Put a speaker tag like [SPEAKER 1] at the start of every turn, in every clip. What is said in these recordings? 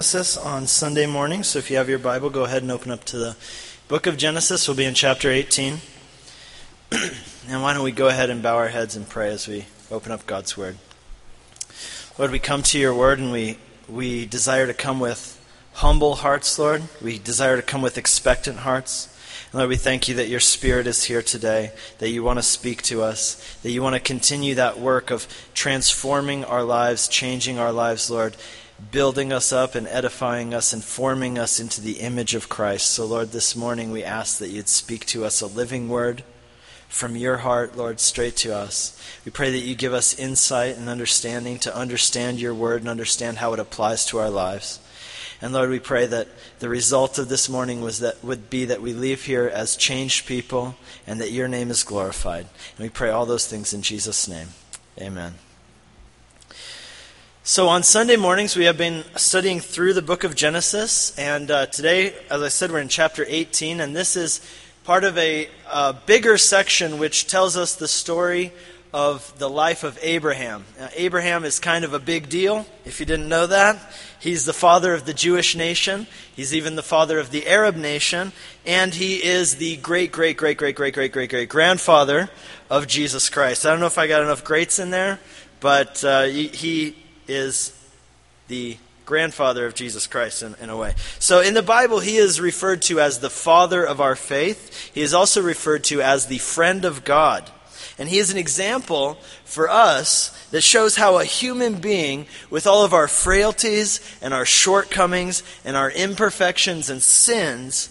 [SPEAKER 1] Genesis on Sunday morning. So if you have your Bible, go ahead and open up to the book of Genesis. We'll be in chapter 18. and why don't we go ahead and bow our heads and pray as we open up God's Word? Lord, we come to your Word and we, we desire to come with humble hearts, Lord. We desire to come with expectant hearts. And Lord, we thank you that your Spirit is here today, that you want to speak to us, that you want to continue that work of transforming our lives, changing our lives, Lord building us up and edifying us and forming us into the image of Christ. So, Lord, this morning we ask that you'd speak to us a living word from your heart, Lord, straight to us. We pray that you give us insight and understanding to understand your word and understand how it applies to our lives. And Lord, we pray that the result of this morning was that would be that we leave here as changed people and that your name is glorified. And we pray all those things in Jesus' name. Amen. So, on Sunday mornings, we have been studying through the book of Genesis. And uh, today, as I said, we're in chapter 18. And this is part of a, a bigger section which tells us the story of the life of Abraham. Now, Abraham is kind of a big deal, if you didn't know that. He's the father of the Jewish nation, he's even the father of the Arab nation, and he is the great, great, great, great, great, great, great, great grandfather of Jesus Christ. I don't know if I got enough greats in there, but uh, he is the grandfather of Jesus Christ in, in, a way. So in the Bible, he is referred to as the father of our faith. He is also referred to as the friend of God. And he is an example for us that shows how a human being, with all of our frailties and our shortcomings and our imperfections and sins,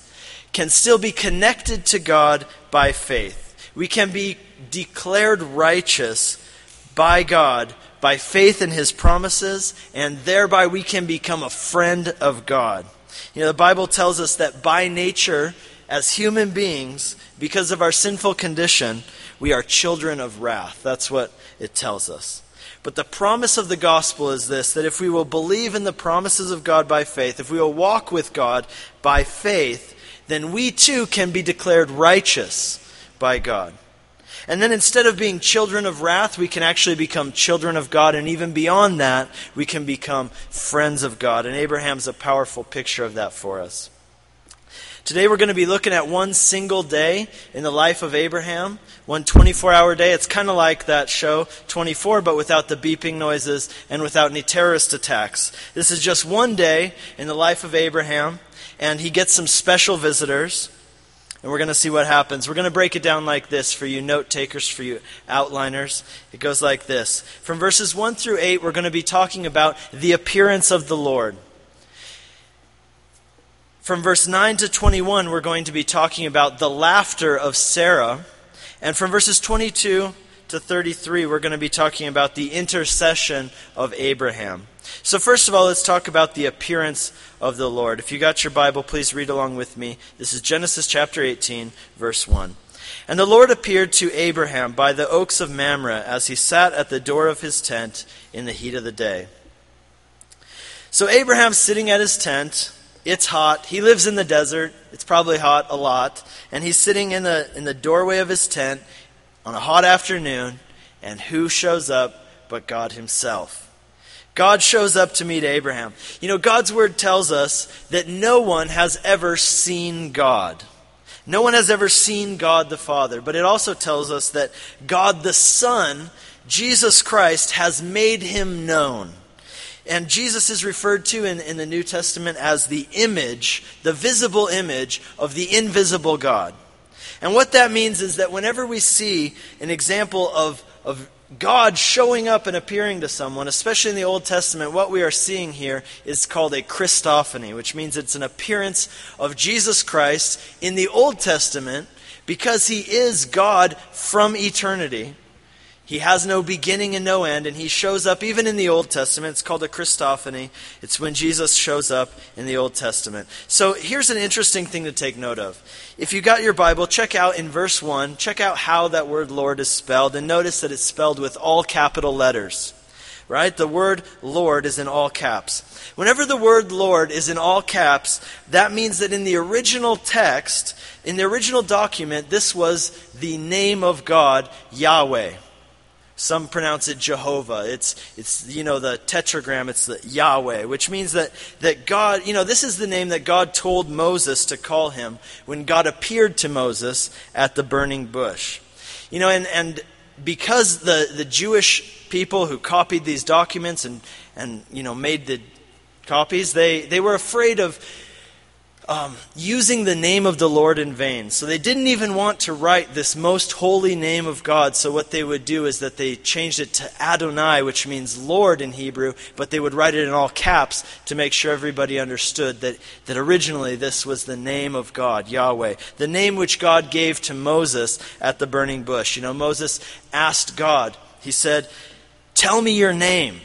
[SPEAKER 1] can still be connected to God by faith. We can be declared righteous by God by faith in his promises, and thereby we can become a friend of God. You know, the Bible tells us that by nature, as human beings, because of our sinful condition, we are children of wrath. That's what it tells us. But the promise of the gospel is this that if we will believe in the promises of God by faith, if we will walk with God by faith, then we too can be declared righteous by God. And then instead of being children of wrath, we can actually become children of God. And even beyond that, we can become friends of God. And Abraham's a powerful picture of that for us. Today we're going to be looking at one single day in the life of Abraham, one 24 hour day. It's kind of like that show, 24, but without the beeping noises and without any terrorist attacks. This is just one day in the life of Abraham, and he gets some special visitors. And we're going to see what happens. We're going to break it down like this for you note takers, for you outliners. It goes like this. From verses 1 through 8, we're going to be talking about the appearance of the Lord. From verse 9 to 21, we're going to be talking about the laughter of Sarah. And from verses 22 to 33, we're going to be talking about the intercession of Abraham. So, first of all, let's talk about the appearance of the Lord. If you got your Bible, please read along with me. This is Genesis chapter 18, verse 1. And the Lord appeared to Abraham by the oaks of Mamre as he sat at the door of his tent in the heat of the day. So, Abraham's sitting at his tent. It's hot. He lives in the desert. It's probably hot a lot. And he's sitting in the, in the doorway of his tent on a hot afternoon. And who shows up but God Himself? God shows up to meet Abraham. You know, God's word tells us that no one has ever seen God. No one has ever seen God the Father, but it also tells us that God the Son, Jesus Christ, has made him known. And Jesus is referred to in, in the New Testament as the image, the visible image of the invisible God. And what that means is that whenever we see an example of, of God showing up and appearing to someone, especially in the Old Testament, what we are seeing here is called a Christophany, which means it's an appearance of Jesus Christ in the Old Testament because he is God from eternity. He has no beginning and no end, and he shows up even in the Old Testament. It's called a Christophany. It's when Jesus shows up in the Old Testament. So here's an interesting thing to take note of. If you got your Bible, check out in verse 1, check out how that word Lord is spelled, and notice that it's spelled with all capital letters. Right? The word Lord is in all caps. Whenever the word Lord is in all caps, that means that in the original text, in the original document, this was the name of God, Yahweh Some pronounce it Jehovah. It's, it's you know, the tetragram, it's the Yahweh, which means that, that God, you know, this is the name that God told Moses to call him when God appeared to Moses at the burning bush. You know, and, and because the, the Jewish people who copied these documents and, and, you know, made the copies, they, they were afraid of um, using the name of the Lord in vain. So they didn't even want to write this most holy name of God. So what they would do is that they changed it to Adonai, which means Lord in Hebrew, but they would write it in all caps to make sure everybody understood that, that originally this was the name of God, Yahweh. The name which God gave to Moses at the burning bush. You know, Moses asked God, he said, Tell me your name.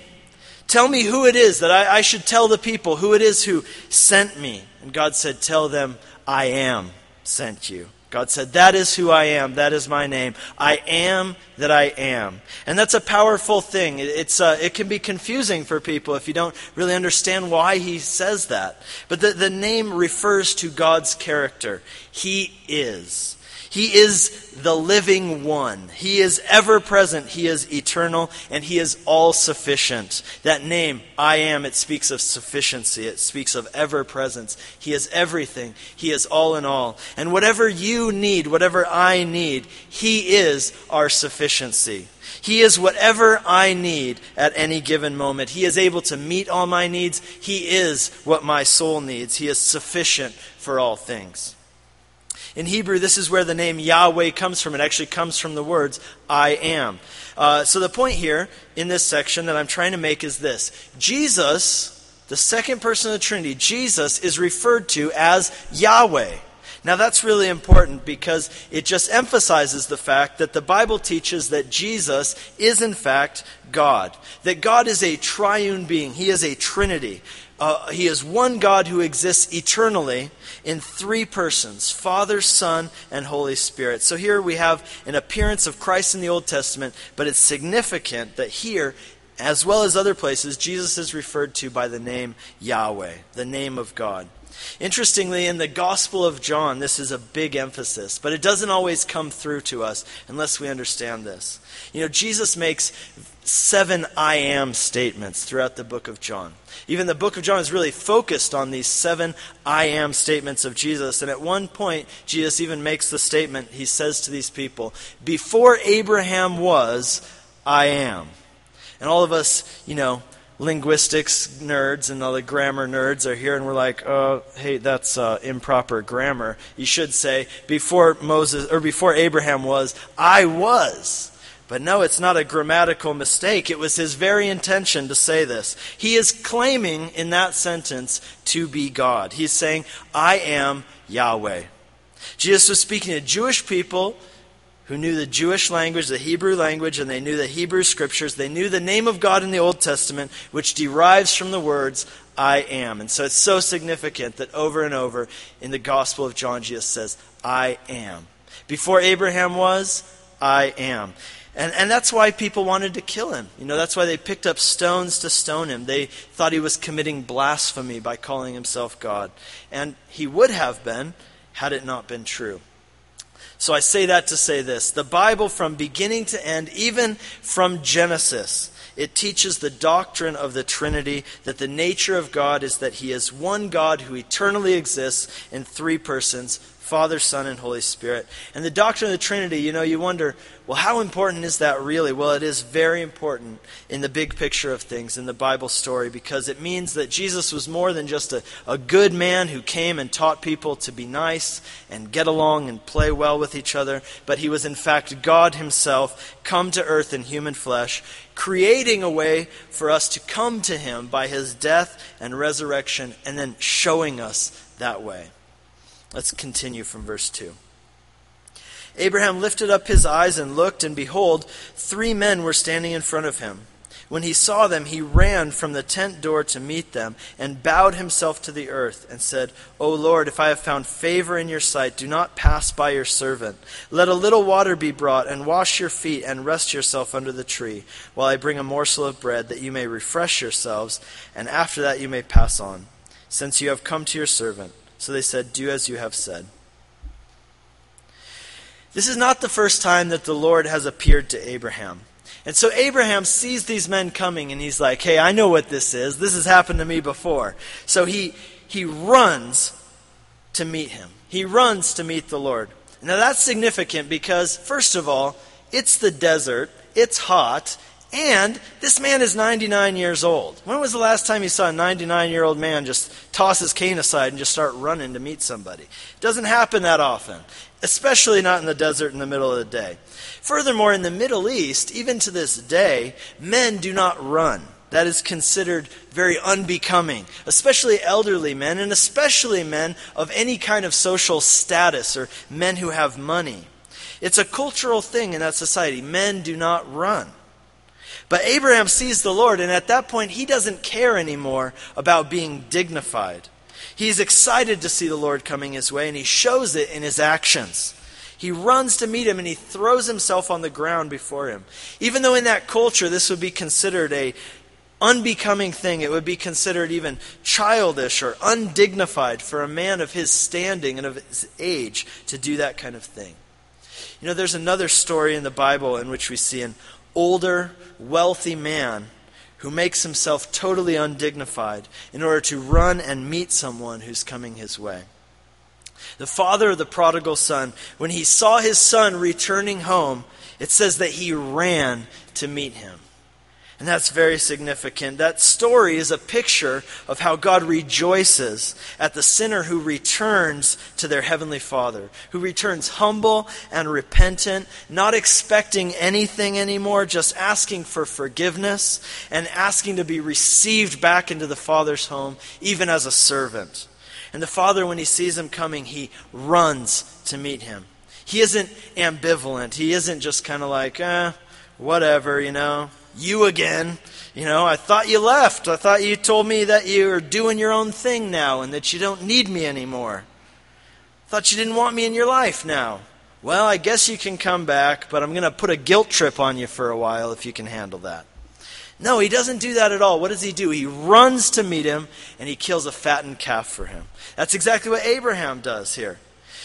[SPEAKER 1] Tell me who it is that I, I should tell the people who it is who sent me. And God said, Tell them, I am sent you. God said, That is who I am. That is my name. I am that I am. And that's a powerful thing. It's, uh, it can be confusing for people if you don't really understand why he says that. But the, the name refers to God's character. He is. He is the living one. He is ever present. He is eternal and he is all sufficient. That name, I am, it speaks of sufficiency. It speaks of ever presence. He is everything. He is all in all. And whatever you need, whatever I need, he is our sufficiency. He is whatever I need at any given moment. He is able to meet all my needs. He is what my soul needs. He is sufficient for all things. In Hebrew, this is where the name Yahweh comes from. It actually comes from the words, I am. Uh, so the point here in this section that I'm trying to make is this Jesus, the second person of the Trinity, Jesus is referred to as Yahweh. Now that's really important because it just emphasizes the fact that the Bible teaches that Jesus is in fact God. That God is a triune being. He is a trinity. Uh, he is one God who exists eternally in three persons Father, Son, and Holy Spirit. So here we have an appearance of Christ in the Old Testament, but it's significant that here, as well as other places, Jesus is referred to by the name Yahweh, the name of God. Interestingly, in the Gospel of John, this is a big emphasis, but it doesn't always come through to us unless we understand this. You know, Jesus makes seven I am statements throughout the book of John. Even the book of John is really focused on these seven I am statements of Jesus. And at one point, Jesus even makes the statement, he says to these people, Before Abraham was, I am. And all of us, you know, linguistics nerds and all the grammar nerds are here and we're like, oh, hey, that's uh, improper grammar. You should say, before Moses, or before Abraham was, I was. But no, it's not a grammatical mistake. It was his very intention to say this. He is claiming in that sentence to be God. He's saying, I am Yahweh. Jesus was speaking to Jewish people who knew the Jewish language, the Hebrew language, and they knew the Hebrew scriptures. They knew the name of God in the Old Testament, which derives from the words, I am. And so it's so significant that over and over in the Gospel of John, Jesus says, I am. Before Abraham was, I am. And, and that's why people wanted to kill him. You know, that's why they picked up stones to stone him. They thought he was committing blasphemy by calling himself God. And he would have been had it not been true. So I say that to say this the Bible, from beginning to end, even from Genesis, it teaches the doctrine of the Trinity that the nature of God is that He is one God who eternally exists in three persons Father, Son, and Holy Spirit. And the doctrine of the Trinity, you know, you wonder, well, how important is that really? Well, it is very important in the big picture of things, in the Bible story, because it means that Jesus was more than just a, a good man who came and taught people to be nice and get along and play well with each other, but he was in fact God himself, come to earth in human flesh, creating a way for us to come to him by his death and resurrection, and then showing us that way. Let's continue from verse 2. Abraham lifted up his eyes and looked, and behold, three men were standing in front of him. When he saw them, he ran from the tent door to meet them, and bowed himself to the earth, and said, O Lord, if I have found favor in your sight, do not pass by your servant. Let a little water be brought, and wash your feet, and rest yourself under the tree, while I bring a morsel of bread, that you may refresh yourselves, and after that you may pass on, since you have come to your servant. So they said, Do as you have said. This is not the first time that the Lord has appeared to Abraham. And so Abraham sees these men coming and he's like, hey, I know what this is. This has happened to me before. So he, he runs to meet him. He runs to meet the Lord. Now that's significant because, first of all, it's the desert, it's hot, and this man is 99 years old. When was the last time you saw a 99 year old man just toss his cane aside and just start running to meet somebody? It doesn't happen that often, especially not in the desert in the middle of the day. Furthermore, in the Middle East, even to this day, men do not run. That is considered very unbecoming, especially elderly men, and especially men of any kind of social status or men who have money. It's a cultural thing in that society. Men do not run. But Abraham sees the Lord, and at that point, he doesn't care anymore about being dignified. He's excited to see the Lord coming his way, and he shows it in his actions. He runs to meet him and he throws himself on the ground before him. Even though in that culture this would be considered a unbecoming thing, it would be considered even childish or undignified for a man of his standing and of his age to do that kind of thing. You know, there's another story in the Bible in which we see an older, wealthy man who makes himself totally undignified in order to run and meet someone who's coming his way. The father of the prodigal son, when he saw his son returning home, it says that he ran to meet him. And that's very significant. That story is a picture of how God rejoices at the sinner who returns to their heavenly Father, who returns humble and repentant, not expecting anything anymore, just asking for forgiveness and asking to be received back into the Father's home, even as a servant. And the Father, when he sees him coming, he runs to meet him. He isn't ambivalent. He isn't just kind of like, eh, whatever, you know you again. You know, I thought you left. I thought you told me that you're doing your own thing now and that you don't need me anymore. Thought you didn't want me in your life now. Well, I guess you can come back, but I'm going to put a guilt trip on you for a while if you can handle that. No, he doesn't do that at all. What does he do? He runs to meet him and he kills a fattened calf for him. That's exactly what Abraham does here.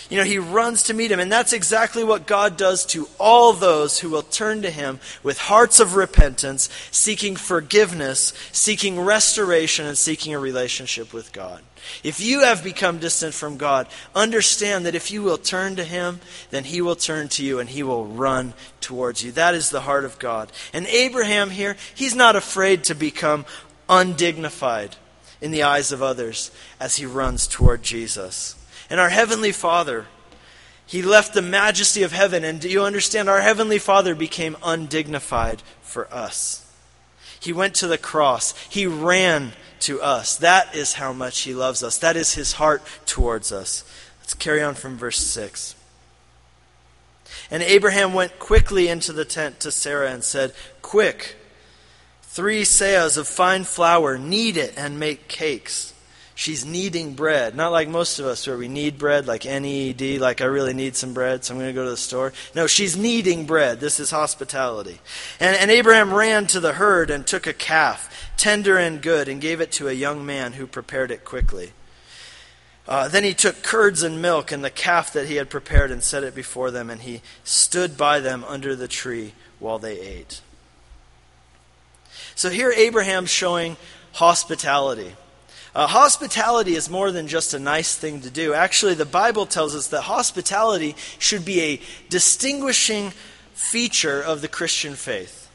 [SPEAKER 1] You know, he runs to meet him. And that's exactly what God does to all those who will turn to him with hearts of repentance, seeking forgiveness, seeking restoration, and seeking a relationship with God. If you have become distant from God, understand that if you will turn to him, then he will turn to you and he will run towards you. That is the heart of God. And Abraham here, he's not afraid to become undignified in the eyes of others as he runs toward Jesus. And our Heavenly Father, He left the majesty of heaven. And do you understand? Our Heavenly Father became undignified for us. He went to the cross. He ran to us. That is how much He loves us. That is His heart towards us. Let's carry on from verse 6. And Abraham went quickly into the tent to Sarah and said, Quick, three seahs of fine flour, knead it and make cakes she's needing bread. Not like most of us where we need bread, like N E E D, like I really need some bread, so I'm going to go to the store. No, she's needing bread. This is hospitality. And, and Abraham ran to the herd and took a calf, tender and good, and gave it to a young man who prepared it quickly. Uh, then he took curds and milk and the calf that he had prepared and set it before them, and he stood by them under the tree while they ate. So here Abraham's showing hospitality. Uh, hospitality is more than just a nice thing to do. Actually, the Bible tells us that hospitality should be a distinguishing feature of the Christian faith.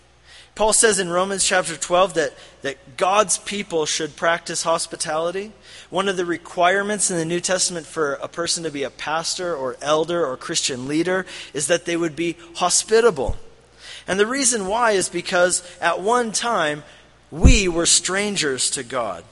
[SPEAKER 1] Paul says in Romans chapter 12 that, that God's people should practice hospitality. One of the requirements in the New Testament for a person to be a pastor or elder or Christian leader is that they would be hospitable. And the reason why is because at one time we were strangers to God.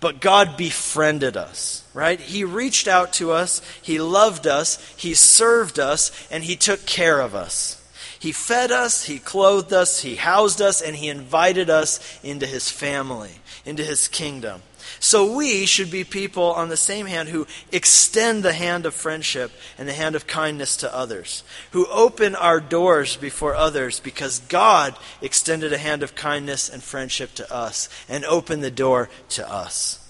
[SPEAKER 1] But God befriended us, right? He reached out to us, He loved us, He served us, and He took care of us. He fed us, He clothed us, He housed us, and He invited us into His family, into His kingdom. So we should be people, on the same hand, who extend the hand of friendship and the hand of kindness to others, who open our doors before others because God extended a hand of kindness and friendship to us and opened the door to us.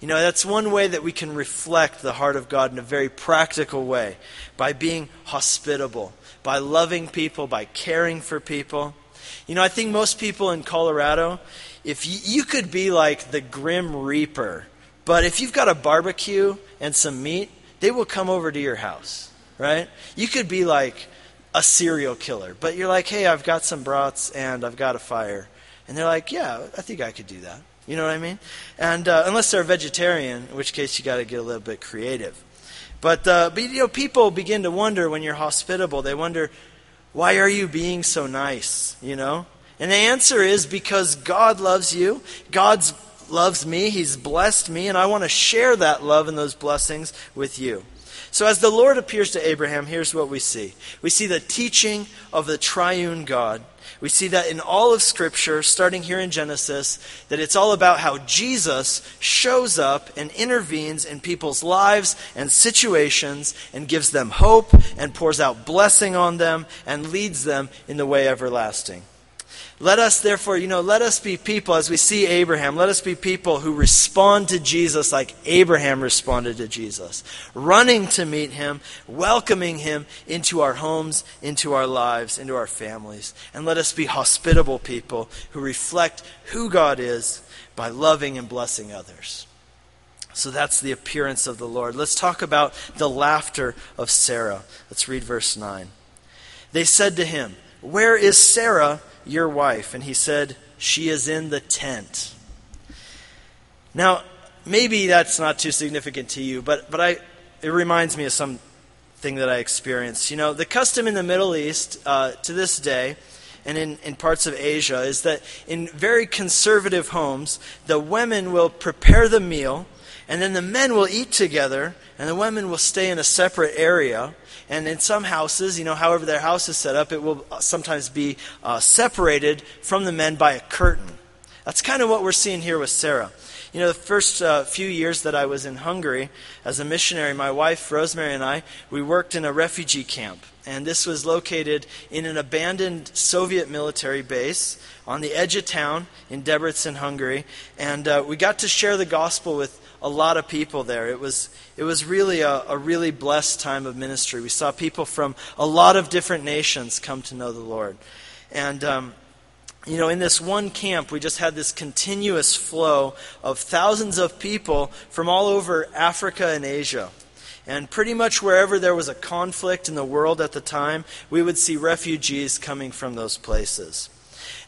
[SPEAKER 1] You know, that's one way that we can reflect the heart of God in a very practical way by being hospitable, by loving people, by caring for people. You know, I think most people in Colorado, if you, you could be like the Grim Reaper, but if you've got a barbecue and some meat, they will come over to your house, right? You could be like a serial killer, but you're like, hey, I've got some brats and I've got a fire. And they're like, yeah, I think I could do that. You know what I mean? And uh, unless they're a vegetarian, in which case you got to get a little bit creative. But, uh, but you know, people begin to wonder when you're hospitable. They wonder, why are you being so nice? You know? And the answer is because God loves you. God loves me. He's blessed me, and I want to share that love and those blessings with you. So, as the Lord appears to Abraham, here's what we see we see the teaching of the triune God. We see that in all of Scripture, starting here in Genesis, that it's all about how Jesus shows up and intervenes in people's lives and situations and gives them hope and pours out blessing on them and leads them in the way everlasting. Let us, therefore, you know, let us be people, as we see Abraham, let us be people who respond to Jesus like Abraham responded to Jesus, running to meet him, welcoming him into our homes, into our lives, into our families. And let us be hospitable people who reflect who God is by loving and blessing others. So that's the appearance of the Lord. Let's talk about the laughter of Sarah. Let's read verse 9. They said to him, Where is Sarah? Your wife? And he said, She is in the tent. Now, maybe that's not too significant to you, but, but I, it reminds me of something that I experienced. You know, the custom in the Middle East uh, to this day, and in, in parts of Asia, is that in very conservative homes, the women will prepare the meal, and then the men will eat together, and the women will stay in a separate area. And in some houses, you know, however their house is set up, it will sometimes be uh, separated from the men by a curtain. That's kind of what we're seeing here with Sarah. You know, the first uh, few years that I was in Hungary as a missionary, my wife, Rosemary, and I, we worked in a refugee camp. And this was located in an abandoned Soviet military base on the edge of town in Debrecen, Hungary. And uh, we got to share the gospel with a lot of people there. It was, it was really a, a really blessed time of ministry. We saw people from a lot of different nations come to know the Lord. And, um, you know, in this one camp, we just had this continuous flow of thousands of people from all over Africa and Asia. And pretty much wherever there was a conflict in the world at the time, we would see refugees coming from those places.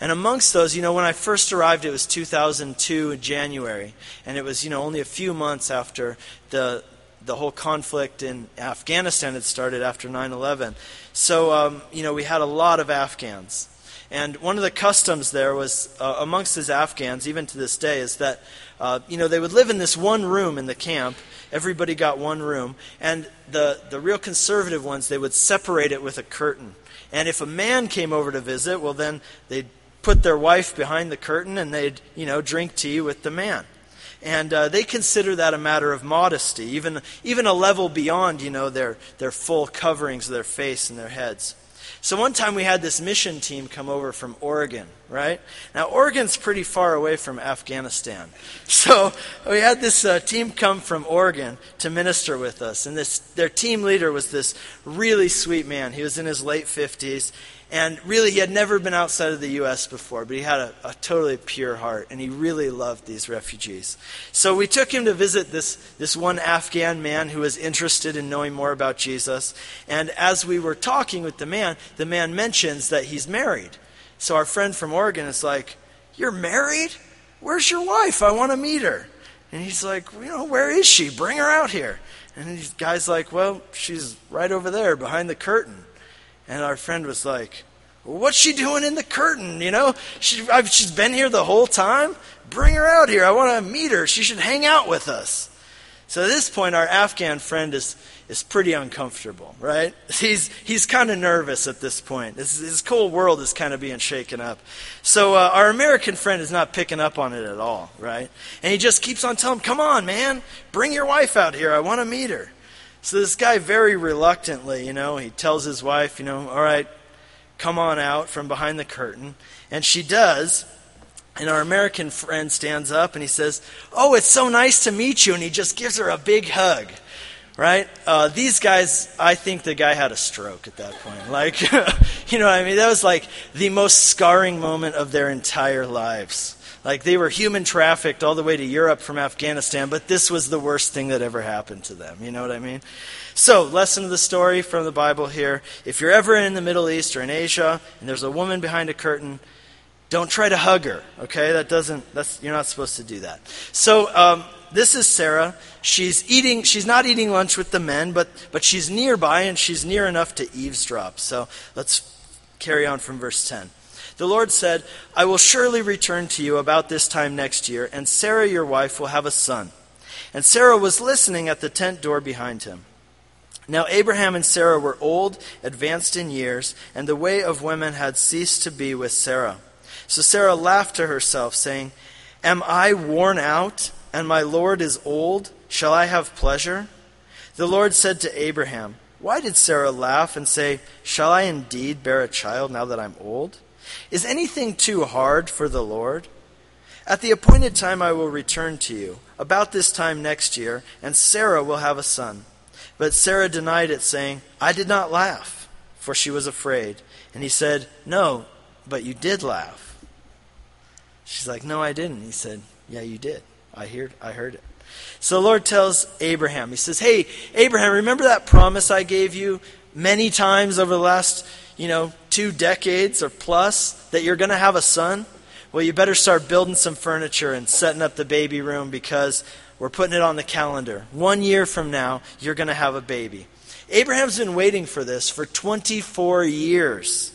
[SPEAKER 1] And amongst those, you know, when I first arrived, it was 2002 in January, and it was, you know, only a few months after the the whole conflict in Afghanistan had started after 9/11. So, um, you know, we had a lot of Afghans. And one of the customs there was uh, amongst these Afghans, even to this day, is that uh, you know they would live in this one room in the camp. Everybody got one room, and the the real conservative ones they would separate it with a curtain. And if a man came over to visit, well, then they'd put their wife behind the curtain and they'd, you know, drink tea with the man. And uh, they consider that a matter of modesty, even, even a level beyond, you know, their, their full coverings of their face and their heads. So one time we had this mission team come over from Oregon, right? Now, Oregon's pretty far away from Afghanistan. So we had this uh, team come from Oregon to minister with us. And this, their team leader was this really sweet man. He was in his late 50s. And really, he had never been outside of the U.S. before, but he had a, a, totally pure heart, and he really loved these refugees. So we took him to visit this, this one Afghan man who was interested in knowing more about Jesus. And as we were talking with the man, the man mentions that he's married. So our friend from Oregon is like, You're married? Where's your wife? I want to meet her. And he's like, You know, where is she? Bring her out here. And the guy's like, Well, she's right over there behind the curtain. And our friend was like, What's she doing in the curtain? You know, she, she's been here the whole time. Bring her out here. I want to meet her. She should hang out with us. So at this point, our Afghan friend is, is pretty uncomfortable, right? He's, he's kind of nervous at this point. His, his whole world is kind of being shaken up. So uh, our American friend is not picking up on it at all, right? And he just keeps on telling him, Come on, man, bring your wife out here. I want to meet her. So this guy very reluctantly, you know, he tells his wife, you know, all right, come on out from behind the curtain. And she does. And our American friend stands up and he says, Oh, it's so nice to meet you. And he just gives her a big hug. Right? Uh, these guys, I think the guy had a stroke at that point. Like, you know what I mean? That was like the most scarring moment of their entire lives. Like, they were human trafficked all the way to Europe from Afghanistan, but this was the worst thing that ever happened to them. You know what I mean? So, lesson of the story from the Bible here. If you're ever in the Middle East or in Asia and there's a woman behind a curtain, don't try to hug her, okay? That doesn't, that's, you're not supposed to do that. So, um, this is Sarah. She's eating, she's not eating lunch with the men, but, but she's nearby and she's near enough to eavesdrop. So let's carry on from verse 10. The Lord said, I will surely return to you about this time next year, and Sarah your wife will have a son. And Sarah was listening at the tent door behind him. Now Abraham and Sarah were old, advanced in years, and the way of women had ceased to be with Sarah. So Sarah laughed to herself, saying, Am I worn out? And my Lord is old, shall I have pleasure? The Lord said to Abraham, Why did Sarah laugh and say, Shall I indeed bear a child now that I'm old? Is anything too hard for the Lord? At the appointed time I will return to you, about this time next year, and Sarah will have a son. But Sarah denied it, saying, I did not laugh, for she was afraid. And he said, No, but you did laugh. She's like, No, I didn't. He said, Yeah, you did. I heard, I heard it. So the Lord tells Abraham, He says, Hey, Abraham, remember that promise I gave you many times over the last, you know, two decades or plus that you're going to have a son? Well, you better start building some furniture and setting up the baby room because we're putting it on the calendar. One year from now, you're going to have a baby. Abraham's been waiting for this for 24 years.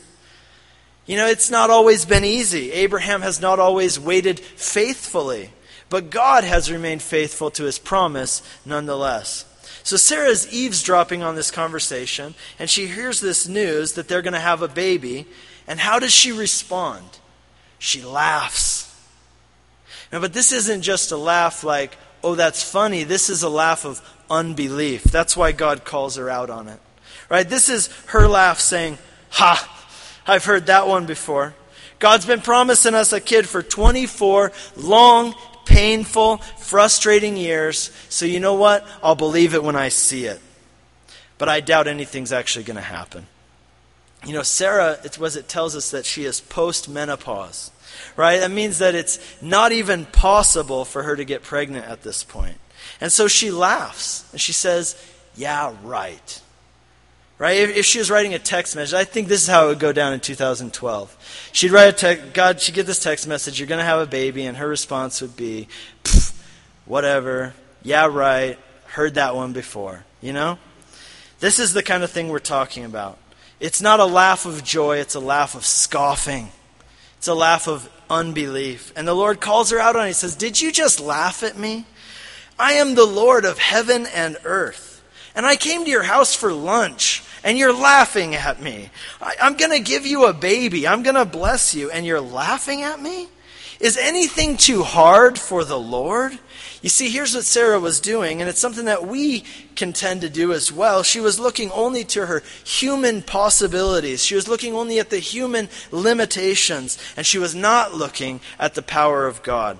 [SPEAKER 1] You know, it's not always been easy. Abraham has not always waited faithfully. But God has remained faithful to his promise nonetheless. So Sarah is eavesdropping on this conversation, and she hears this news that they're going to have a baby. And how does she respond? She laughs. Now, but this isn't just a laugh like, oh, that's funny. This is a laugh of unbelief. That's why God calls her out on it. Right? This is her laugh saying, Ha, I've heard that one before. God's been promising us a kid for 24 long, painful, frustrating years. So you know what? I'll believe it when I see it. But I doubt anything's actually going to happen. You know, Sarah, it was it tells us that she is post menopause. Right? That means that it's not even possible for her to get pregnant at this point. And so she laughs and she says, Yeah, right. Right? If, if, she was writing a text message, I think this is how it would go down in 2012. She'd write a text, God, she'd get this text message, you're going to have a baby, and her response would be, whatever, yeah, right, heard that one before. You know? This is the kind of thing we're talking about. It's not a laugh of joy, it's a laugh of scoffing. It's a laugh of unbelief. And the Lord calls her out on it. He says, Did you just laugh at me? I am the Lord of heaven and earth. And I came to your house for lunch and you're laughing at me. I, am going to give you a baby. I'm going to bless you, and you're laughing at me? Is anything too hard for the Lord? You see, here's what Sarah was doing, and it's something that we can tend to do as well. She was looking only to her human possibilities. She was looking only at the human limitations, and she was not looking at the power of God.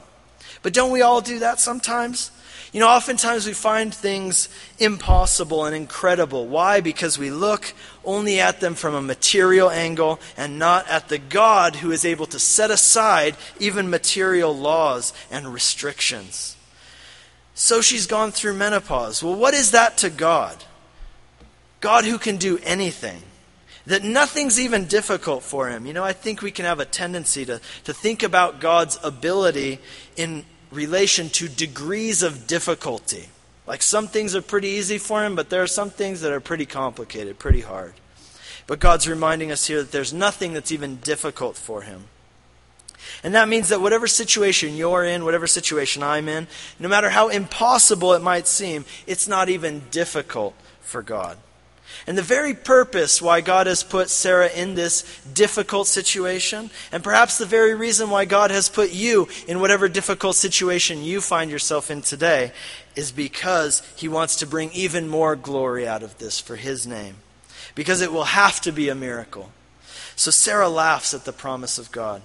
[SPEAKER 1] But don't we all do that sometimes? You know, oftentimes we find things impossible and incredible. Why? Because we look only at them from a material angle and not at the God who is able to set aside even material laws and restrictions. So she's gone through menopause. Well, what is that to God? God who can do anything. That nothing's even difficult for him. You know, I think we can have a tendency to, to think about God's ability in relation to degrees of difficulty. Like some things are pretty easy for him, but there are some things that are pretty complicated, pretty hard. But God's reminding us here that there's nothing that's even difficult for him. And that means that whatever situation you're in, whatever situation I'm in, no matter how impossible it might seem, it's not even difficult for God. And the very purpose why God has put Sarah in this difficult situation, and perhaps the very reason why God has put you in whatever difficult situation you find yourself in today, is because He wants to bring even more glory out of this for His name. Because it will have to be a miracle. So Sarah laughs at the promise of God.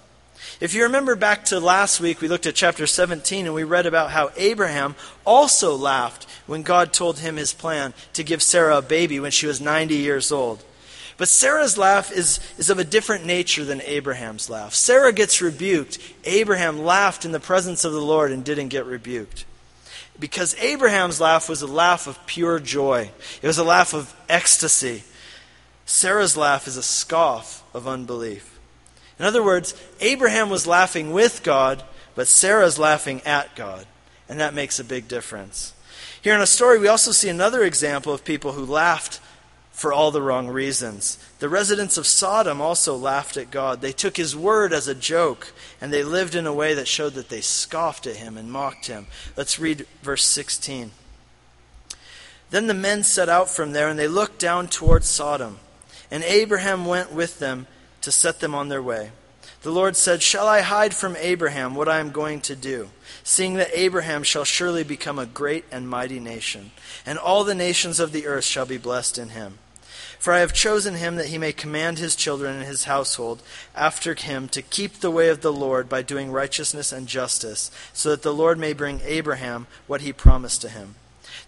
[SPEAKER 1] If you remember back to last week, we looked at chapter 17 and we read about how Abraham also laughed when God told him his plan to give Sarah a baby when she was 90 years old. But Sarah's laugh is, is of a different nature than Abraham's laugh. Sarah gets rebuked. Abraham laughed in the presence of the Lord and didn't get rebuked. Because Abraham's laugh was a laugh of pure joy, it was a laugh of ecstasy. Sarah's laugh is a scoff of unbelief. In other words, Abraham was laughing with God, but Sarah's laughing at God. And that makes a big difference. Here in a story, we also see another example of people who laughed for all the wrong reasons. The residents of Sodom also laughed at God. They took his word as a joke, and they lived in a way that showed that they scoffed at him and mocked him. Let's read verse 16. Then the men set out from there, and they looked down toward Sodom. And Abraham went with them to set them on their way. The Lord said, Shall I hide from Abraham what I am going to do? Seeing that Abraham shall surely become a great and mighty nation, and all the nations of the earth shall be blessed in him. For I have chosen him that he may command his children and his household after him to keep the way of the Lord by doing righteousness and justice, so that the Lord may bring Abraham what he promised to him.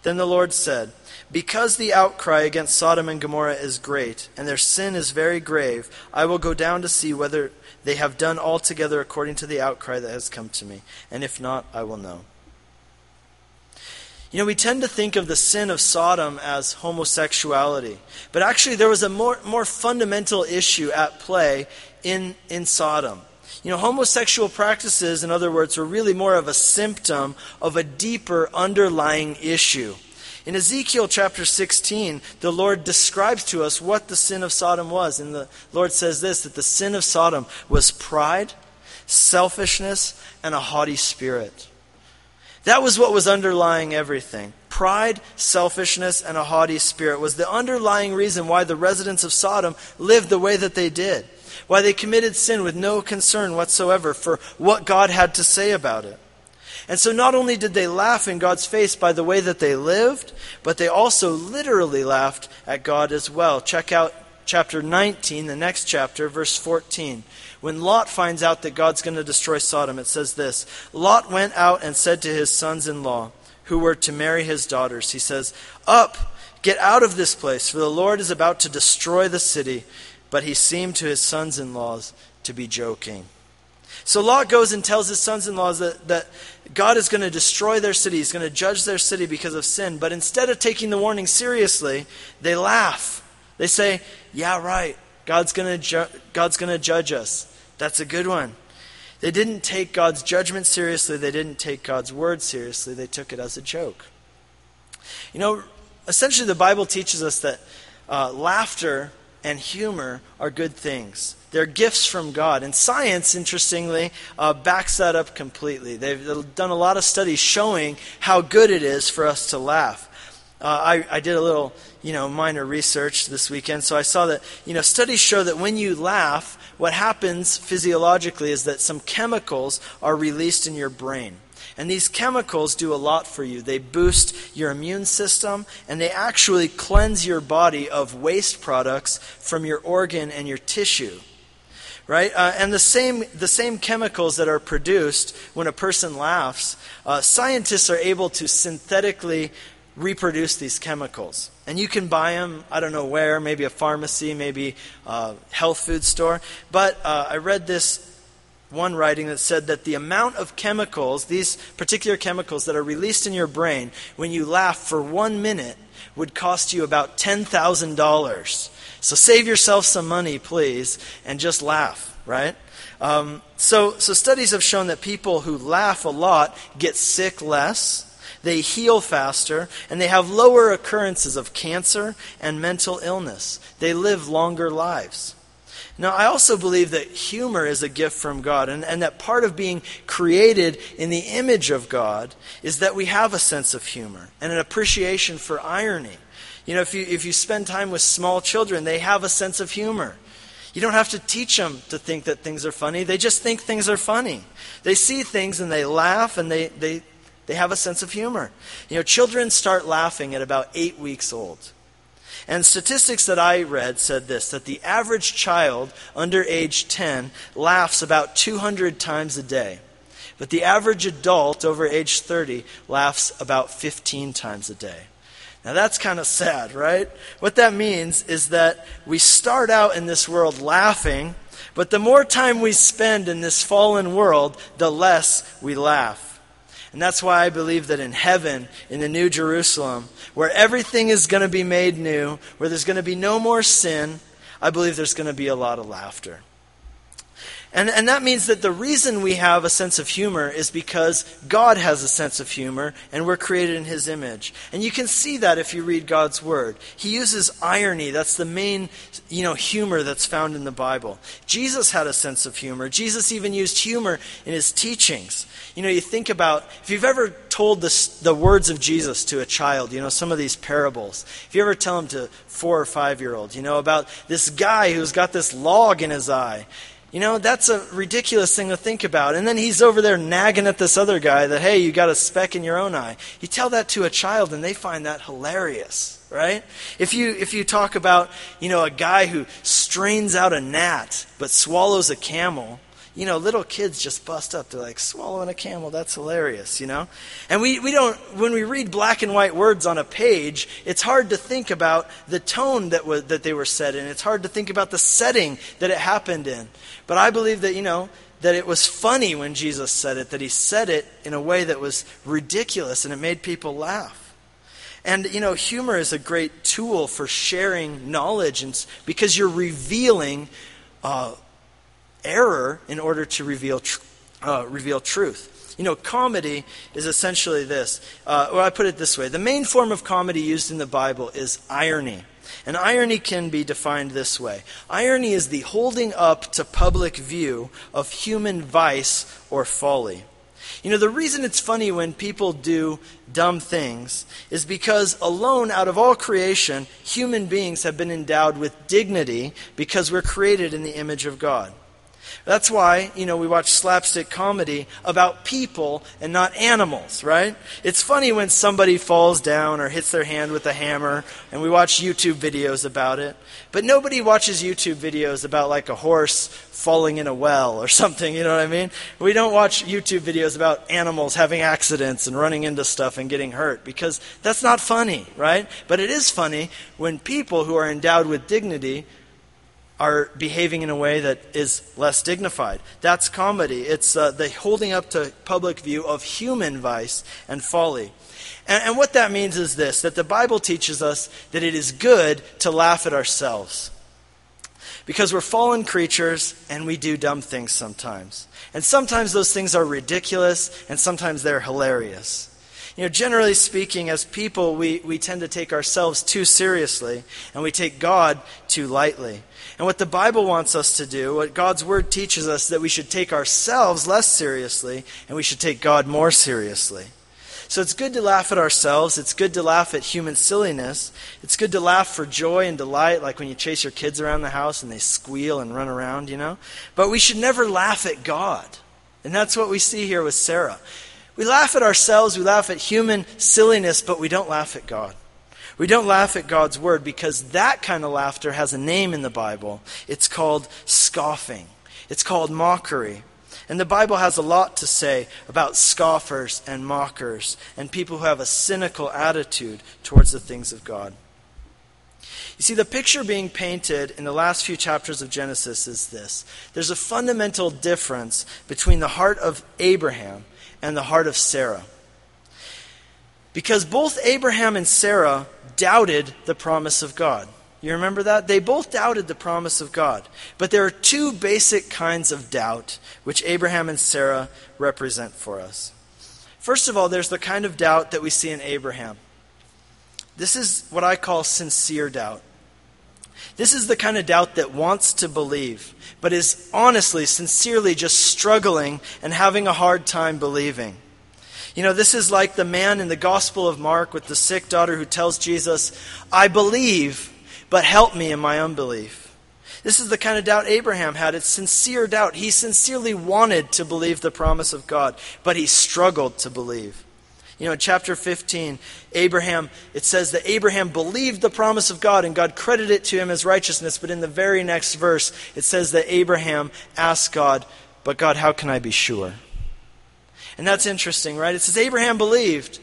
[SPEAKER 1] Then the Lord said, Because the outcry against Sodom and Gomorrah is great, and their sin is very grave, I will go down to see whether they have done altogether according to the outcry that has come to me, and if not, I will know. You know, we tend to think of the sin of Sodom as homosexuality, but actually there was a more, more fundamental issue at play in, in Sodom. You know, homosexual practices, in other words, were really more of a symptom of a deeper underlying issue. In Ezekiel chapter 16, the Lord describes to us what the sin of Sodom was. And the Lord says this that the sin of Sodom was pride, selfishness, and a haughty spirit. That was what was underlying everything. Pride, selfishness, and a haughty spirit was the underlying reason why the residents of Sodom lived the way that they did. Why they committed sin with no concern whatsoever for what God had to say about it. And so not only did they laugh in God's face by the way that they lived, but they also literally laughed at God as well. Check out chapter 19, the next chapter, verse 14. When Lot finds out that God's going to destroy Sodom, it says this Lot went out and said to his sons in law, who were to marry his daughters, He says, Up, get out of this place, for the Lord is about to destroy the city. But he seemed to his sons in laws to be joking. So Lot goes and tells his sons in laws that, that God is going to destroy their city. He's going to judge their city because of sin. But instead of taking the warning seriously, they laugh. They say, Yeah, right. God's going to ju- to judge us. That's a good one. They didn't take God's judgment seriously. They didn't take God's word seriously. They took it as a joke. You know, essentially, the Bible teaches us that uh, laughter and humor are good things. They're gifts from God. And science, interestingly, uh, backs that up completely. They've done a lot of studies showing how good it is for us to laugh. Uh, I, I did a little, you know, minor research this weekend, so I saw that, you know, studies show that when you laugh, what happens physiologically is that some chemicals are released in your brain. And these chemicals do a lot for you. They boost your immune system, and they actually cleanse your body of waste products from your organ and your tissue. Right? Uh, and the same, the same chemicals that are produced when a person laughs, uh, scientists are able to synthetically reproduce these chemicals. And you can buy them, I don't know where, maybe a pharmacy, maybe a health food store. But uh, I read this one writing that said that the amount of chemicals, these particular chemicals that are released in your brain when you laugh for one minute, would cost you about $10,000. So save yourself some money, please, and just laugh, right? Um, so, so studies have shown that people who laugh a lot get sick less, they heal faster, and they have lower occurrences of cancer and mental illness. They live longer lives. Now, I also believe that humor is a gift from God, and, and that part of being created in the image of God is that we have a sense of humor and an appreciation for irony. You know, if you, if you spend time with small children, they have a sense of humor. You don't have to teach them to think that things are funny. They just think things are funny. They see things and they laugh and they, they, they have a sense of humor. You know, children start laughing at about eight weeks old. And statistics that I read said this that the average child under age 10 laughs about 200 times a day. But the average adult over age 30 laughs about 15 times a day. Now that's kind of sad, right? What that means is that we start out in this world laughing, but the more time we spend in this fallen world, the less we laugh. And that's why I believe that in heaven, in the New Jerusalem, where everything is going to be made new, where there's going to be no more sin, I believe there's going to be a lot of laughter. And, and that means that the reason we have a sense of humor is because God has a sense of humor and we're created in His image. And you can see that if you read God's Word. He uses irony. That's the main you know, humor that's found in the Bible. Jesus had a sense of humor. Jesus even used humor in His teachings. You know, you think about, if you've ever told this, the words of Jesus to a child, you know, some of these parables, if you ever tell them to four or five year olds, you know, about this guy who's got this log in his eye you know, that's a ridiculous thing to think about. And then he's over there nagging at this other guy that, hey, you got a speck in your own eye. You tell that to a child and they find that hilarious, right? If you, if you talk about, you know, a guy who strains out a gnat but swallows a camel, you know, little kids just bust up. They're like, swallowing a camel, that's hilarious, you know? And we, we don't, when we read black and white words on a page, it's hard to think about the tone that, was, that they were said in. It's hard to think about the setting that it happened in. But I believe that, you know, that it was funny when Jesus said it, that he said it in a way that was ridiculous and it made people laugh. And, you know, humor is a great tool for sharing knowledge and, because you're revealing uh, error in order to reveal, tr- uh, reveal truth. You know, comedy is essentially this. Uh, well, I put it this way the main form of comedy used in the Bible is irony. And irony can be defined this way irony is the holding up to public view of human vice or folly. You know, the reason it's funny when people do dumb things is because alone out of all creation, human beings have been endowed with dignity because we're created in the image of God. That's why, you know, we watch slapstick comedy about people and not animals, right? It's funny when somebody falls down or hits their hand with a hammer, and we watch YouTube videos about it. But nobody watches YouTube videos about like a horse falling in a well or something, you know what I mean? We don't watch YouTube videos about animals having accidents and running into stuff and getting hurt because that's not funny, right? But it is funny when people who are endowed with dignity are behaving in a way that is less dignified. That's comedy. It's uh, the holding up to public view of human vice and folly. And, and what that means is this that the Bible teaches us that it is good to laugh at ourselves. Because we're fallen creatures and we do dumb things sometimes. And sometimes those things are ridiculous and sometimes they're hilarious. You know, generally speaking, as people, we, we tend to take ourselves too seriously and we take God too lightly. And what the Bible wants us to do, what God's Word teaches us, that we should take ourselves less seriously and we should take God more seriously. So it's good to laugh at ourselves. It's good to laugh at human silliness. It's good to laugh for joy and delight, like when you chase your kids around the house and they squeal and run around, you know. But we should never laugh at God. And that's what we see here with Sarah. We laugh at ourselves, we laugh at human silliness, but we don't laugh at God. We don't laugh at God's word because that kind of laughter has a name in the Bible. It's called scoffing, it's called mockery. And the Bible has a lot to say about scoffers and mockers and people who have a cynical attitude towards the things of God. You see, the picture being painted in the last few chapters of Genesis is this there's a fundamental difference between the heart of Abraham and the heart of Sarah. Because both Abraham and Sarah doubted the promise of God. You remember that? They both doubted the promise of God. But there are two basic kinds of doubt which Abraham and Sarah represent for us. First of all, there's the kind of doubt that we see in Abraham. This is what I call sincere doubt. This is the kind of doubt that wants to believe, but is honestly, sincerely just struggling and having a hard time believing. You know, this is like the man in the Gospel of Mark with the sick daughter who tells Jesus, I believe, but help me in my unbelief. This is the kind of doubt Abraham had. It's sincere doubt. He sincerely wanted to believe the promise of God, but he struggled to believe. You know, in chapter 15, Abraham, it says that Abraham believed the promise of God and God credited it to him as righteousness. But in the very next verse, it says that Abraham asked God, But God, how can I be sure? And that's interesting, right? It says Abraham believed,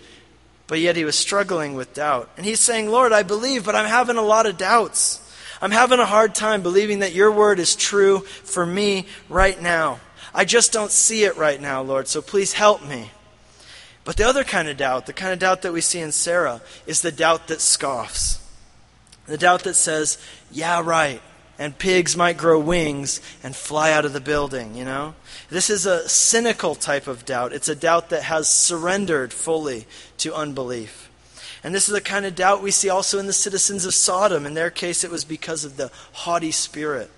[SPEAKER 1] but yet he was struggling with doubt. And he's saying, Lord, I believe, but I'm having a lot of doubts. I'm having a hard time believing that your word is true for me right now. I just don't see it right now, Lord, so please help me. But the other kind of doubt, the kind of doubt that we see in Sarah, is the doubt that scoffs. The doubt that says, yeah, right, and pigs might grow wings and fly out of the building, you know? This is a cynical type of doubt. It's a doubt that has surrendered fully to unbelief. And this is the kind of doubt we see also in the citizens of Sodom. In their case, it was because of the haughty spirit.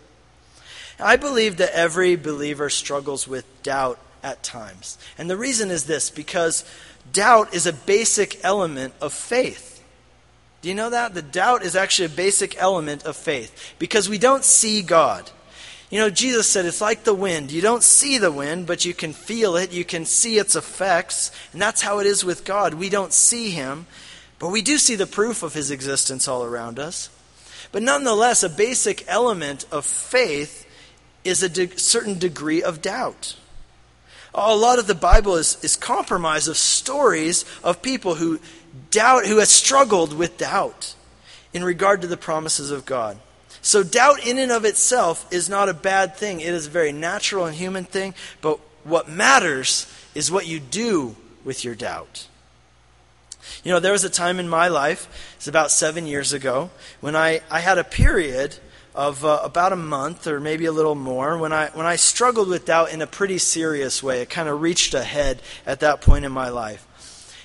[SPEAKER 1] I believe that every believer struggles with doubt at times. And the reason is this because doubt is a basic element of faith. Do you know that? The doubt is actually a basic element of faith because we don't see God. You know, Jesus said it's like the wind. You don't see the wind, but you can feel it, you can see its effects, and that's how it is with God. We don't see Him, but we do see the proof of His existence all around us. But nonetheless, a basic element of faith is a de- certain degree of doubt a lot of the Bible is, is compromise of stories of people who doubt, who has struggled with doubt in regard to the promises of God. So, doubt in and of itself is not a bad thing. It is a very natural and human thing, but what matters is what you do with your doubt. You know, there was a time in my life, it's about seven years ago, when I, I had a period of uh, about a month or maybe a little more when I, when I struggled with doubt in a pretty serious way. It kind of reached a head at that point in my life.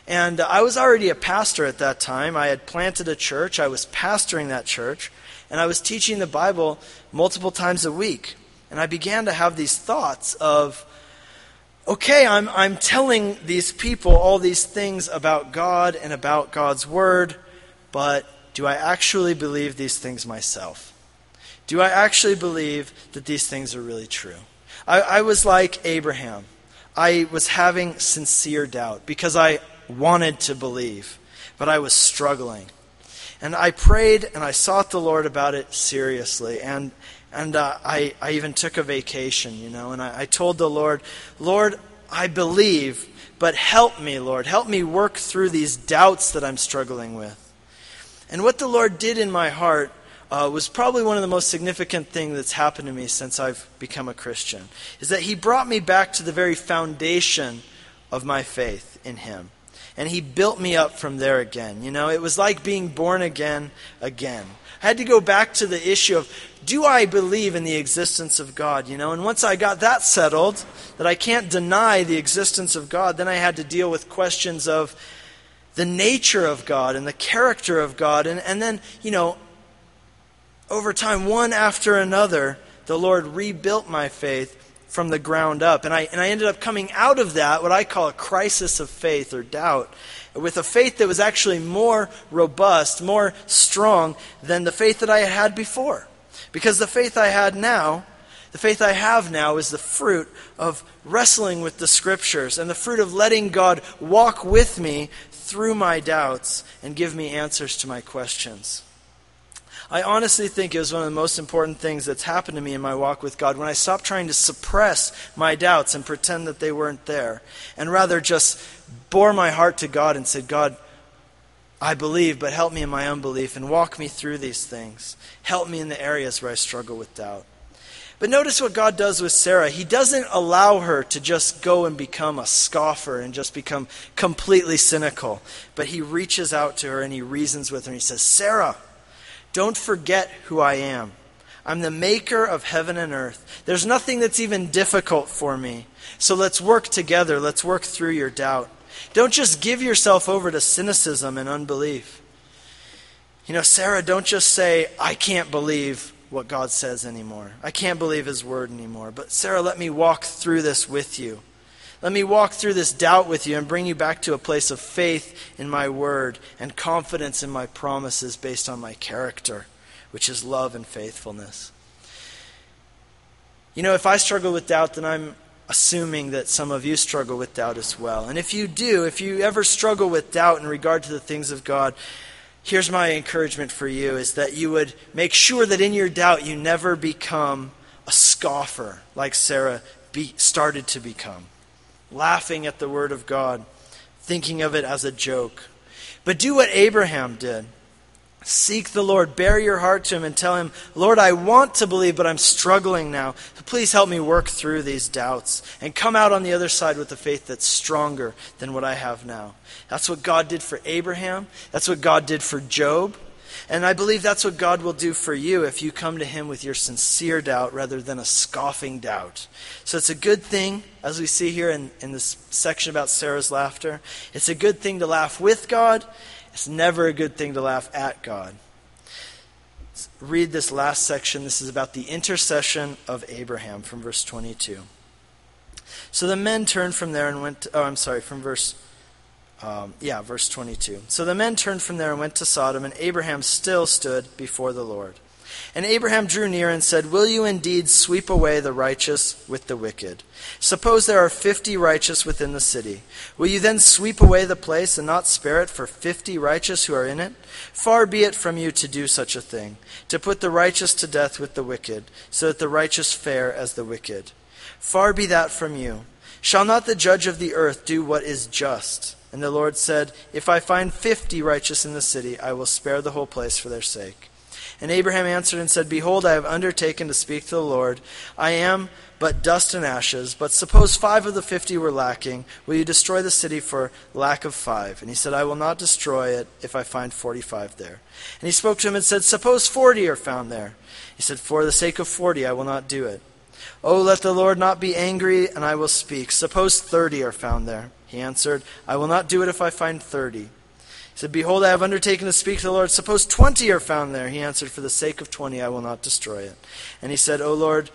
[SPEAKER 1] And I was already a pastor at that time. I had planted a church, I was pastoring that church, and I was teaching the Bible multiple times a week. And I began to have these thoughts of, okay, I'm, I'm telling these people all these things about God and about God's Word, but do I actually believe these things myself? Do I actually believe that these things are really true? I, I was like Abraham. I was having sincere doubt because I wanted to believe, but I was struggling. And I prayed and I sought the Lord about it seriously. And, and uh, I, I even took a vacation, you know, and I, I told the Lord, Lord, I believe, but help me, Lord. Help me work through these doubts that I'm struggling with. And what the Lord did in my heart uh, was probably one of the most significant things that's happened to me since I've become a Christian. Is that he brought me back to the very foundation of my faith in him. And he built me up from there again. You know, it was like being born again again. I had to go back to the issue of do I believe in the existence of God? You know, and once I got that settled, that I can't deny the existence of God, then I had to deal with questions of the nature of God and the character of God. And, and then, you know, over time, one after another, the Lord rebuilt my faith from the ground up. And I, and I ended up coming out of that, what I call a crisis of faith or doubt, with a faith that was actually more robust, more strong than the faith that I had had before. Because the faith I had now, the faith I have now, is the fruit of wrestling with the Scriptures and the fruit of letting God walk with me through my doubts and give me answers to my questions. I honestly think it was one of the most important things that's happened to me in my walk with God when I stopped trying to suppress my doubts and pretend that they weren't there, and rather just bore my heart to God and said, God, I believe, but help me in my unbelief and walk me through these things. Help me in the areas where I struggle with doubt. But notice what God does with Sarah. He doesn't allow her to just go and become a scoffer and just become completely cynical. But he reaches out to her and he reasons with her and he says, Sarah, don't forget who I am. I'm the maker of heaven and earth. There's nothing that's even difficult for me. So let's work together. Let's work through your doubt. Don't just give yourself over to cynicism and unbelief. You know, Sarah, don't just say, I can't believe what God says anymore. I can't believe His word anymore. But Sarah, let me walk through this with you. Let me walk through this doubt with you and bring you back to a place of faith in my word and confidence in my promises based on my character, which is love and faithfulness. You know, if I struggle with doubt, then I'm, assuming that some of you struggle with doubt as well. And if you do, if you ever struggle with doubt in regard to the things of God, here's my encouragement for you is that you would make sure that in your doubt you never become a scoffer like Sarah be, started to become, laughing at the word of God, thinking of it as a joke. But do what Abraham did. Seek the Lord. Bare your heart to Him and tell Him, Lord, I want to believe, but I'm struggling now. Please help me work through these doubts and come out on the other side with a faith that's stronger than what I have now. That's what God did for Abraham. That's what God did for Job. And I believe that's what God will do for you if you come to Him with your sincere doubt rather than a scoffing doubt. So it's a good thing, as we see here in, in this section about Sarah's laughter. It's a good thing to laugh with God. It's never a good thing to laugh at God. Let's read this last section. This is about the intercession of Abraham from verse 22. So the men turned from there and went. To, oh, I'm sorry, from verse um, yeah, verse 22. So the men turned from there and went to Sodom, and Abraham still stood before the Lord. And Abraham drew near and said, Will you indeed sweep away the righteous with the wicked? Suppose there are fifty righteous within the city. Will you then sweep away the place and not spare it for fifty righteous who are in it? Far be it from you to do such a thing, to put the righteous to death with the wicked, so that the righteous fare as the wicked. Far be that from you. Shall not the judge of the earth do what is just? And the Lord said, If I find fifty righteous in the city, I will spare the whole place for their sake. And Abraham answered and said, Behold, I have undertaken to speak to the Lord. I am but dust and ashes. But suppose five of the fifty were lacking. Will you destroy the city for lack of five? And he said, I will not destroy it if I find forty five there. And he spoke to him and said, Suppose forty are found there. He said, For the sake of forty, I will not do it. Oh, let the Lord not be angry, and I will speak. Suppose thirty are found there. He answered, I will not do it if I find thirty. He said, Behold, I have undertaken to speak to the Lord. Suppose twenty are found there. He answered, For the sake of twenty, I will not destroy it. And he said, O Lord,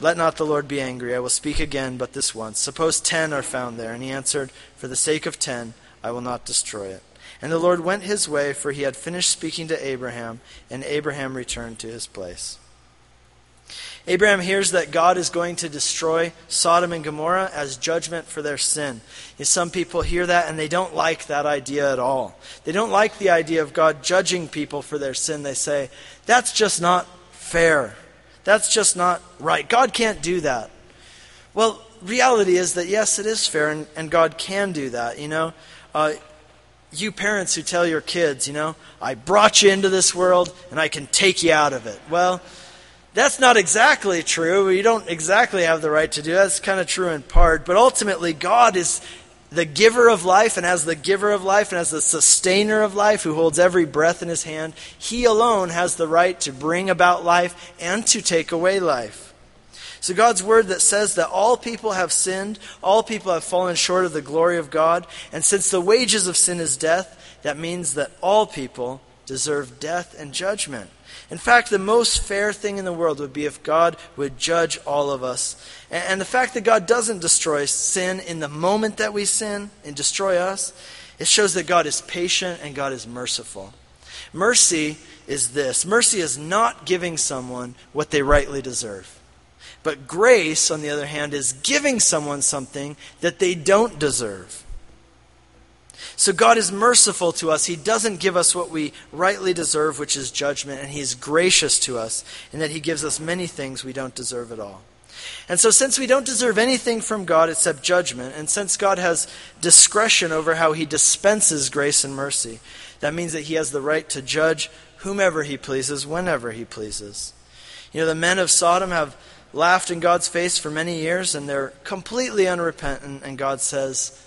[SPEAKER 1] let not the Lord be angry. I will speak again, but this once. Suppose ten are found there. And he answered, For the sake of ten, I will not destroy it. And the Lord went his way, for he had finished speaking to Abraham, and Abraham returned to his place. Abraham hears that God is going to destroy Sodom and Gomorrah as judgment for their sin. some people hear that and they don't like that idea at all. They don't like the idea of God judging people for their sin. They say, that's just not fair. That's just not right. God can't do that. Well, reality is that yes, it is fair and, and God can do that. You know, uh, you parents who tell your kids, you know, I brought you into this world and I can take you out of it. Well, that's not exactly true. You don't exactly have the right to do that. That's kind of true in part. But ultimately, God is the giver of life, and as the giver of life and as the sustainer of life, who holds every breath in his hand, he alone has the right to bring about life and to take away life. So, God's word that says that all people have sinned, all people have fallen short of the glory of God, and since the wages of sin is death, that means that all people deserve death and judgment. In fact, the most fair thing in the world would be if God would judge all of us. And the fact that God doesn't destroy sin in the moment that we sin and destroy us, it shows that God is patient and God is merciful. Mercy is this mercy is not giving someone what they rightly deserve. But grace, on the other hand, is giving someone something that they don't deserve. So God is merciful to us. He doesn't give us what we rightly deserve, which is judgment, and He is gracious to us in that He gives us many things we don't deserve at all. And so, since we don't deserve anything from God except judgment, and since God has discretion over how He dispenses grace and mercy, that means that He has the right to judge whomever He pleases, whenever He pleases. You know, the men of Sodom have laughed in God's face for many years, and they're completely unrepentant, and God says,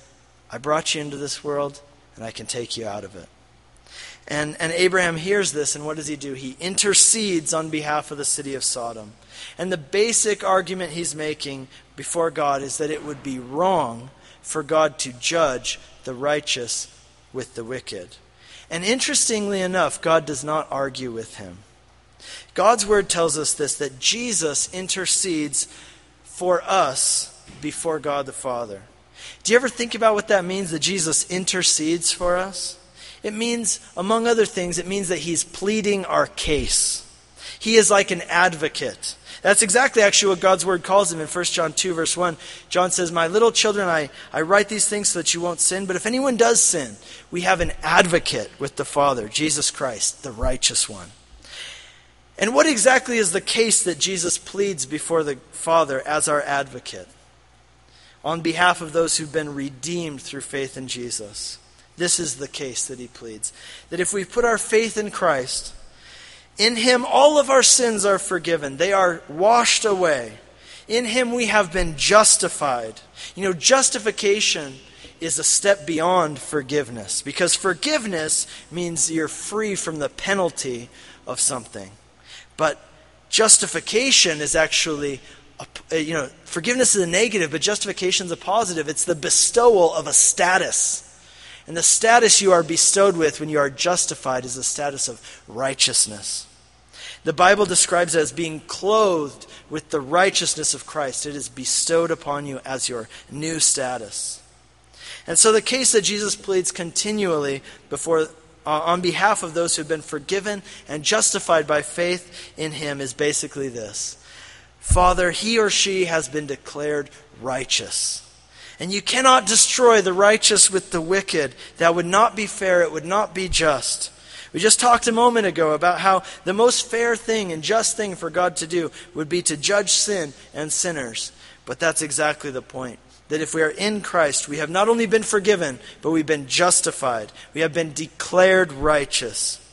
[SPEAKER 1] I brought you into this world, and I can take you out of it. And, and Abraham hears this, and what does he do? He intercedes on behalf of the city of Sodom. And the basic argument he's making before God is that it would be wrong for God to judge the righteous with the wicked. And interestingly enough, God does not argue with him. God's word tells us this that Jesus intercedes for us before God the Father. Do you ever think about what that means that Jesus intercedes for us? It means, among other things, it means that he's pleading our case. He is like an advocate. That's exactly actually what God's word calls him in 1 John 2, verse 1. John says, My little children, I, I write these things so that you won't sin. But if anyone does sin, we have an advocate with the Father, Jesus Christ, the righteous one. And what exactly is the case that Jesus pleads before the Father as our advocate on behalf of those who've been redeemed through faith in Jesus? This is the case that he pleads. That if we put our faith in Christ, in him all of our sins are forgiven, they are washed away. In him we have been justified. You know, justification is a step beyond forgiveness because forgiveness means you're free from the penalty of something. But justification is actually you know, forgiveness is a negative, but justification is a positive. It's the bestowal of a status. And the status you are bestowed with when you are justified is the status of righteousness. The Bible describes it as being clothed with the righteousness of Christ. It is bestowed upon you as your new status. And so the case that Jesus pleads continually before uh, on behalf of those who have been forgiven and justified by faith in him is basically this. Father, he or she has been declared righteous. And you cannot destroy the righteous with the wicked. That would not be fair. It would not be just. We just talked a moment ago about how the most fair thing and just thing for God to do would be to judge sin and sinners. But that's exactly the point. That if we are in Christ, we have not only been forgiven, but we've been justified. We have been declared righteous.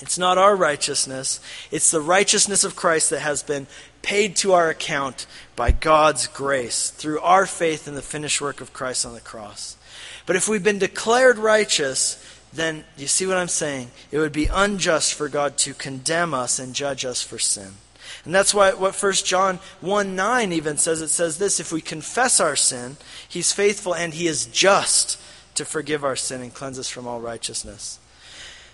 [SPEAKER 1] It's not our righteousness, it's the righteousness of Christ that has been paid to our account by God's grace through our faith in the finished work of Christ on the cross. But if we've been declared righteous, then you see what I'm saying? It would be unjust for God to condemn us and judge us for sin. And that's why what 1 John 1 9 even says it says this if we confess our sin, he's faithful and he is just to forgive our sin and cleanse us from all righteousness.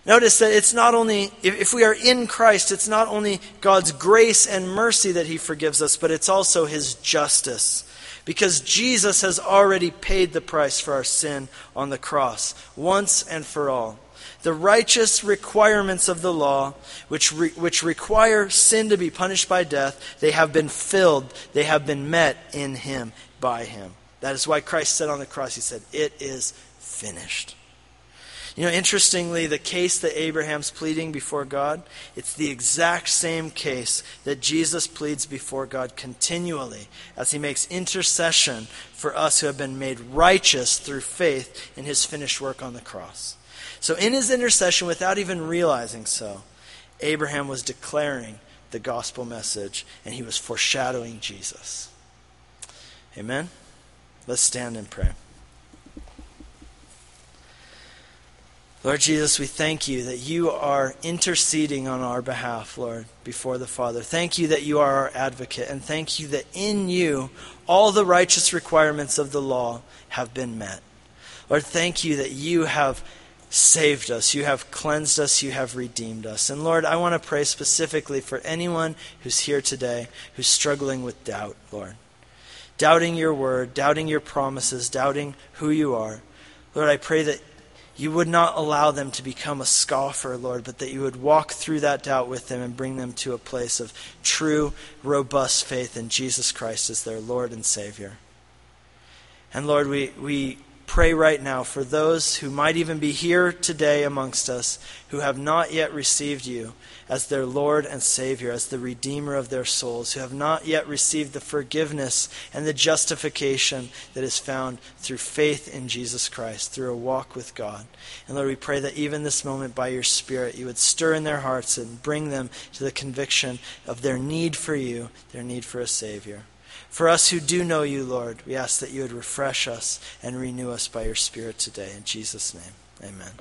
[SPEAKER 1] Notice that it's not only, if we are in Christ, it's not only God's grace and mercy that He forgives us, but it's also His justice. Because Jesus has already paid the price for our sin on the cross, once and for all. The righteous requirements of the law, which, re, which require sin to be punished by death, they have been filled, they have been met in Him, by Him. That is why Christ said on the cross, He said, It is finished. You know, interestingly, the case that Abraham's pleading before God, it's the exact same case that Jesus pleads before God continually as he makes intercession for us who have been made righteous through faith in his finished work on the cross. So, in his intercession, without even realizing so, Abraham was declaring the gospel message and he was foreshadowing Jesus. Amen? Let's stand and pray. Lord Jesus, we thank you that you are interceding on our behalf, Lord, before the Father. Thank you that you are our advocate, and thank you that in you all the righteous requirements of the law have been met. Lord, thank you that you have saved us, you have cleansed us, you have redeemed us. And Lord, I want to pray specifically for anyone who's here today who's struggling with doubt, Lord. Doubting your word, doubting your promises, doubting who you are. Lord, I pray that you would not allow them to become a scoffer, Lord, but that you would walk through that doubt with them and bring them to a place of true, robust faith in Jesus Christ as their Lord and Savior. And Lord, we, we pray right now for those who might even be here today amongst us who have not yet received you as their Lord and Savior, as the Redeemer of their souls, who have not yet received the forgiveness and the justification that is found through faith in Jesus Christ, through a walk with God. And Lord, we pray that even this moment, by your Spirit, you would stir in their hearts and bring them to the conviction of their need for you, their need for a Savior. For us who do know you, Lord, we ask that you would refresh us and renew us by your Spirit today. In Jesus' name, amen.